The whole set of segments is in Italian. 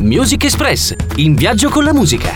Music Express, in viaggio con la musica.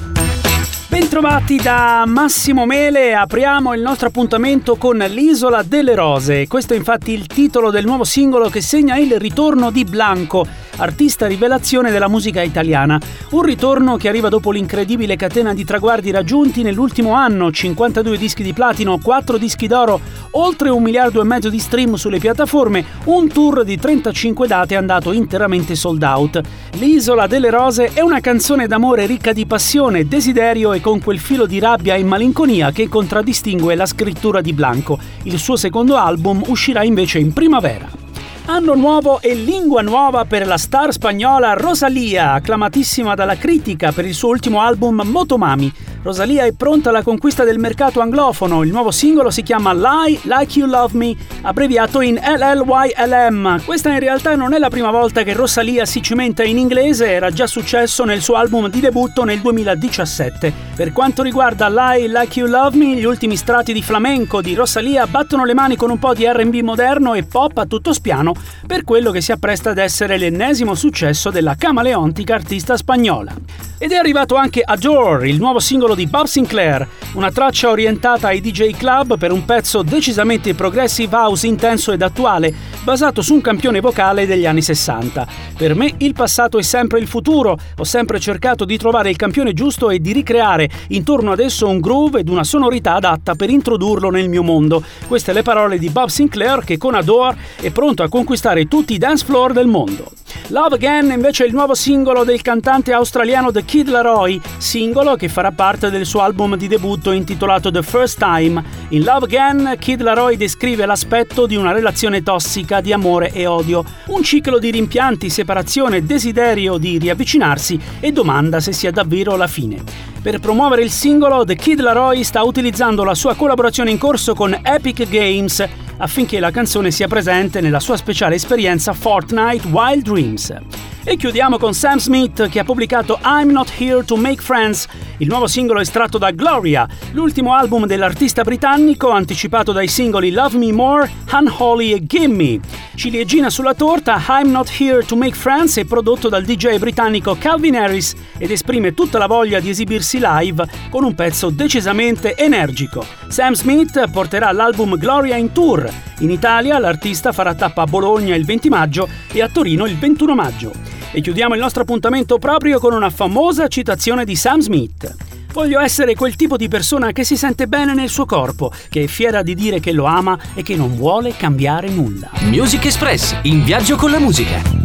Bentrovati da Massimo Mele, apriamo il nostro appuntamento con L'isola delle rose. Questo è infatti il titolo del nuovo singolo che segna il ritorno di Blanco, artista rivelazione della musica italiana. Un ritorno che arriva dopo l'incredibile catena di traguardi raggiunti nell'ultimo anno, 52 dischi di platino, 4 dischi d'oro, oltre un miliardo e mezzo di stream sulle piattaforme, un tour di 35 date andato interamente sold out. L'isola delle rose è una canzone d'amore ricca di passione, desiderio e con quel filo di rabbia e malinconia che contraddistingue la scrittura di Blanco. Il suo secondo album uscirà invece in primavera. Anno nuovo e lingua nuova per la star spagnola Rosalia, acclamatissima dalla critica per il suo ultimo album Motomami. Rosalia è pronta alla conquista del mercato anglofono. Il nuovo singolo si chiama Lie Like You Love Me, abbreviato in LLYLM. Questa in realtà non è la prima volta che Rosalia si cimenta in inglese, era già successo nel suo album di debutto nel 2017. Per quanto riguarda Lie Like You Love Me, gli ultimi strati di flamenco di Rosalia battono le mani con un po' di RB moderno e pop a tutto spiano per quello che si appresta ad essere l'ennesimo successo della camaleontica artista spagnola. Ed è arrivato anche Adore, il nuovo singolo di Bob Sinclair, una traccia orientata ai DJ club per un pezzo decisamente progressive house intenso ed attuale, basato su un campione vocale degli anni 60. Per me il passato è sempre il futuro, ho sempre cercato di trovare il campione giusto e di ricreare intorno ad esso un groove ed una sonorità adatta per introdurlo nel mio mondo. Queste le parole di Bob Sinclair che con Adore è pronto a conquistare tutti i dance floor del mondo. Love Again invece è il nuovo singolo del cantante australiano The Kid Laroi, singolo che farà parte del suo album di debutto intitolato The First Time. In Love Again, Kid Laroi descrive l'aspetto di una relazione tossica di amore e odio, un ciclo di rimpianti, separazione, desiderio di riavvicinarsi e domanda se sia davvero la fine. Per promuovere il singolo, The Kid Laroi sta utilizzando la sua collaborazione in corso con Epic Games affinché la canzone sia presente nella sua speciale esperienza Fortnite Wild Dreams. E chiudiamo con Sam Smith che ha pubblicato I'm Not Here to Make Friends, il nuovo singolo estratto da Gloria, l'ultimo album dell'artista britannico anticipato dai singoli Love Me More, Unholy e Gimme. Ciliegina sulla torta, I'm Not Here to Make Friends è prodotto dal DJ britannico Calvin Harris ed esprime tutta la voglia di esibirsi live con un pezzo decisamente energico. Sam Smith porterà l'album Gloria in tour. In Italia l'artista farà tappa a Bologna il 20 maggio e a Torino il 21 maggio. E chiudiamo il nostro appuntamento proprio con una famosa citazione di Sam Smith. Voglio essere quel tipo di persona che si sente bene nel suo corpo, che è fiera di dire che lo ama e che non vuole cambiare nulla. Music Express, in viaggio con la musica.